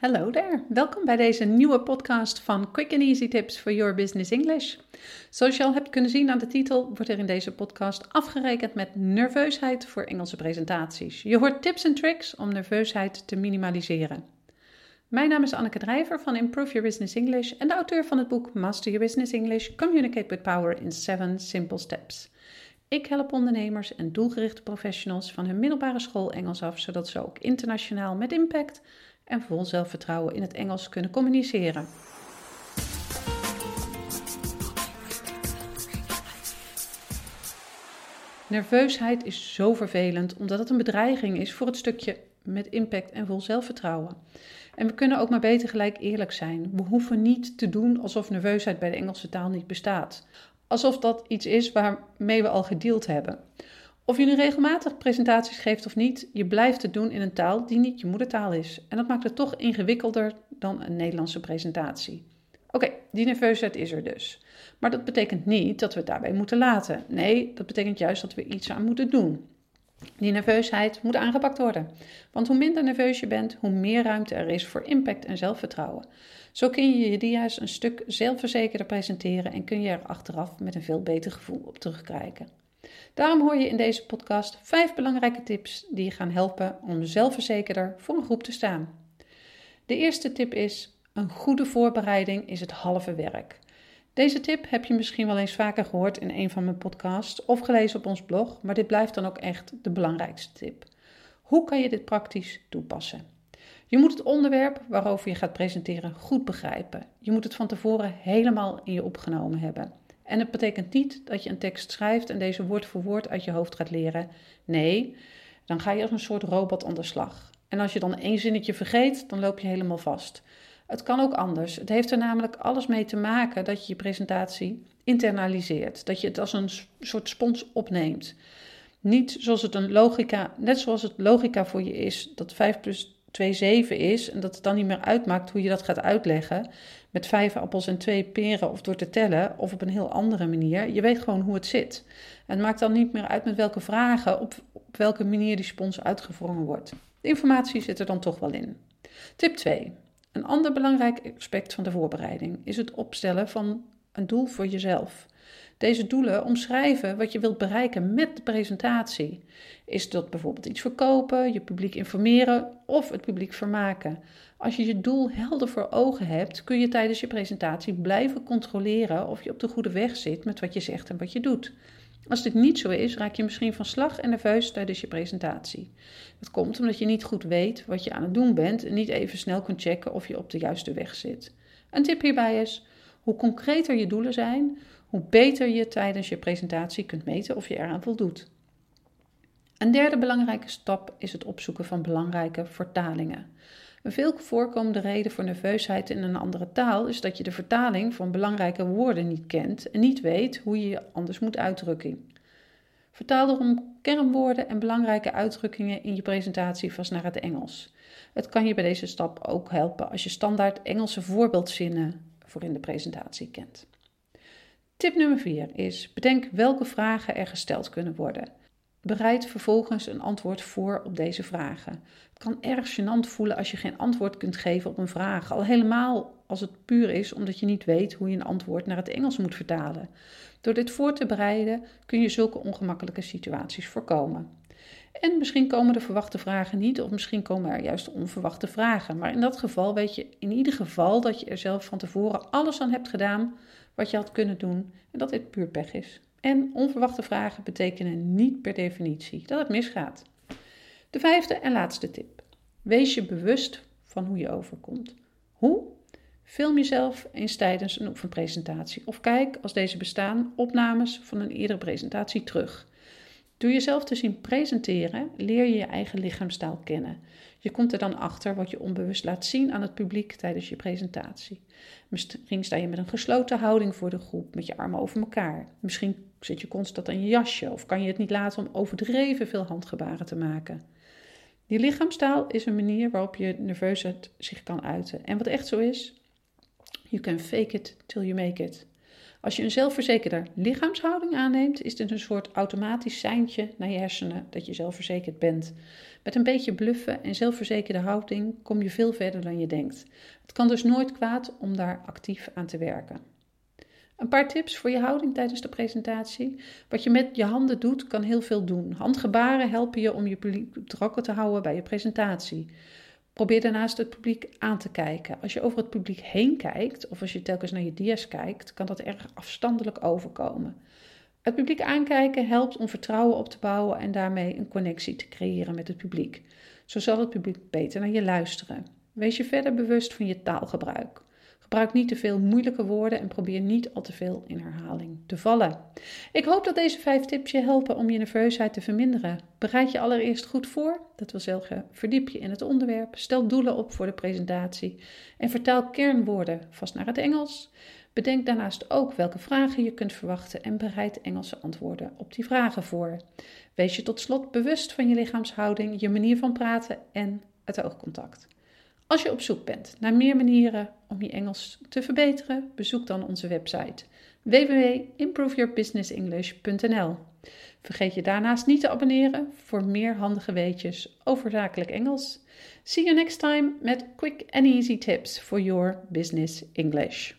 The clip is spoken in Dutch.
Hallo there, welkom bij deze nieuwe podcast van Quick and Easy Tips for Your Business English. Zoals je al hebt kunnen zien aan de titel, wordt er in deze podcast afgerekend met nerveusheid voor Engelse presentaties. Je hoort tips en tricks om nerveusheid te minimaliseren. Mijn naam is Anneke Drijver van Improve Your Business English en de auteur van het boek Master Your Business English: Communicate with Power in 7 Simple Steps. Ik help ondernemers en doelgerichte professionals van hun middelbare school Engels af, zodat ze ook internationaal met impact en vol zelfvertrouwen in het Engels kunnen communiceren. Nerveusheid is zo vervelend omdat het een bedreiging is voor het stukje met impact en vol zelfvertrouwen. En we kunnen ook maar beter gelijk eerlijk zijn. We hoeven niet te doen alsof nerveusheid bij de Engelse taal niet bestaat. Alsof dat iets is waarmee we al gedeeld hebben. Of je nu regelmatig presentaties geeft of niet, je blijft het doen in een taal die niet je moedertaal is. En dat maakt het toch ingewikkelder dan een Nederlandse presentatie. Oké, die nerveusheid is er dus. Maar dat betekent niet dat we het daarbij moeten laten. Nee, dat betekent juist dat we iets aan moeten doen. Die nerveusheid moet aangepakt worden. Want hoe minder nerveus je bent, hoe meer ruimte er is voor impact en zelfvertrouwen. Zo kun je je dia's een stuk zelfverzekerder presenteren en kun je er achteraf met een veel beter gevoel op terugkijken. Daarom hoor je in deze podcast vijf belangrijke tips die je gaan helpen om zelfverzekerder voor een groep te staan. De eerste tip is: een goede voorbereiding is het halve werk. Deze tip heb je misschien wel eens vaker gehoord in een van mijn podcasts of gelezen op ons blog, maar dit blijft dan ook echt de belangrijkste tip. Hoe kan je dit praktisch toepassen? Je moet het onderwerp waarover je gaat presenteren goed begrijpen. Je moet het van tevoren helemaal in je opgenomen hebben. En het betekent niet dat je een tekst schrijft en deze woord voor woord uit je hoofd gaat leren. Nee, dan ga je als een soort robot aan de slag. En als je dan één zinnetje vergeet, dan loop je helemaal vast. Het kan ook anders. Het heeft er namelijk alles mee te maken dat je je presentatie internaliseert. Dat je het als een soort spons opneemt. Niet zoals het een logica, net zoals het logica voor je is, dat 5 plus 2 7 is en dat het dan niet meer uitmaakt hoe je dat gaat uitleggen met vijf appels en twee peren of door te tellen of op een heel andere manier. Je weet gewoon hoe het zit. En het maakt dan niet meer uit met welke vragen, op, op welke manier die spons uitgevrongen wordt. De informatie zit er dan toch wel in. Tip 2. Een ander belangrijk aspect van de voorbereiding is het opstellen van een doel voor jezelf. Deze doelen omschrijven wat je wilt bereiken met de presentatie. Is dat bijvoorbeeld iets verkopen, je publiek informeren of het publiek vermaken? Als je je doel helder voor ogen hebt, kun je tijdens je presentatie blijven controleren of je op de goede weg zit met wat je zegt en wat je doet. Als dit niet zo is, raak je misschien van slag en nerveus tijdens je presentatie. Dat komt omdat je niet goed weet wat je aan het doen bent en niet even snel kunt checken of je op de juiste weg zit. Een tip hierbij is: hoe concreter je doelen zijn, hoe beter je tijdens je presentatie kunt meten of je eraan voldoet. Een derde belangrijke stap is het opzoeken van belangrijke vertalingen. Een veel voorkomende reden voor nerveusheid in een andere taal is dat je de vertaling van belangrijke woorden niet kent en niet weet hoe je je anders moet uitdrukken. Vertaal daarom kernwoorden en belangrijke uitdrukkingen in je presentatie vast naar het Engels. Het kan je bij deze stap ook helpen als je standaard Engelse voorbeeldzinnen voor in de presentatie kent. Tip nummer 4 is: bedenk welke vragen er gesteld kunnen worden. Bereid vervolgens een antwoord voor op deze vragen. Het kan erg gênant voelen als je geen antwoord kunt geven op een vraag, al helemaal als het puur is omdat je niet weet hoe je een antwoord naar het Engels moet vertalen. Door dit voor te bereiden kun je zulke ongemakkelijke situaties voorkomen. En misschien komen de verwachte vragen niet, of misschien komen er juist onverwachte vragen. Maar in dat geval weet je in ieder geval dat je er zelf van tevoren alles aan hebt gedaan wat je had kunnen doen en dat dit puur pech is. En onverwachte vragen betekenen niet per definitie dat het misgaat. De vijfde en laatste tip. Wees je bewust van hoe je overkomt. Hoe? Film jezelf eens tijdens een oefenpresentatie of kijk, als deze bestaan, opnames van een eerdere presentatie terug. Door jezelf te zien presenteren, leer je je eigen lichaamstaal kennen. Je komt er dan achter wat je onbewust laat zien aan het publiek tijdens je presentatie. Misschien sta je met een gesloten houding voor de groep, met je armen over elkaar. Misschien zit je constant aan je jasje of kan je het niet laten om overdreven veel handgebaren te maken. Die lichaamstaal is een manier waarop je nerveusheid zich kan uiten. En wat echt zo is, you can fake it till you make it. Als je een zelfverzekerde lichaamshouding aanneemt, is dit een soort automatisch seintje naar je hersenen dat je zelfverzekerd bent. Met een beetje bluffen en zelfverzekerde houding kom je veel verder dan je denkt. Het kan dus nooit kwaad om daar actief aan te werken. Een paar tips voor je houding tijdens de presentatie. Wat je met je handen doet, kan heel veel doen. Handgebaren helpen je om je publiek betrokken te houden bij je presentatie. Probeer daarnaast het publiek aan te kijken. Als je over het publiek heen kijkt, of als je telkens naar je dia's kijkt, kan dat erg afstandelijk overkomen. Het publiek aankijken helpt om vertrouwen op te bouwen en daarmee een connectie te creëren met het publiek. Zo zal het publiek beter naar je luisteren. Wees je verder bewust van je taalgebruik. Gebruik niet te veel moeilijke woorden en probeer niet al te veel in herhaling te vallen. Ik hoop dat deze vijf tips je helpen om je nerveusheid te verminderen. Bereid je allereerst goed voor, dat wil zeggen verdiep je in het onderwerp, stel doelen op voor de presentatie en vertaal kernwoorden vast naar het Engels. Bedenk daarnaast ook welke vragen je kunt verwachten en bereid Engelse antwoorden op die vragen voor. Wees je tot slot bewust van je lichaamshouding, je manier van praten en het oogcontact. Als je op zoek bent naar meer manieren om je Engels te verbeteren, bezoek dan onze website www.improveyourbusinessenglish.nl. Vergeet je daarnaast niet te abonneren voor meer handige weetjes over zakelijk Engels. See you next time met quick and easy tips for your business English.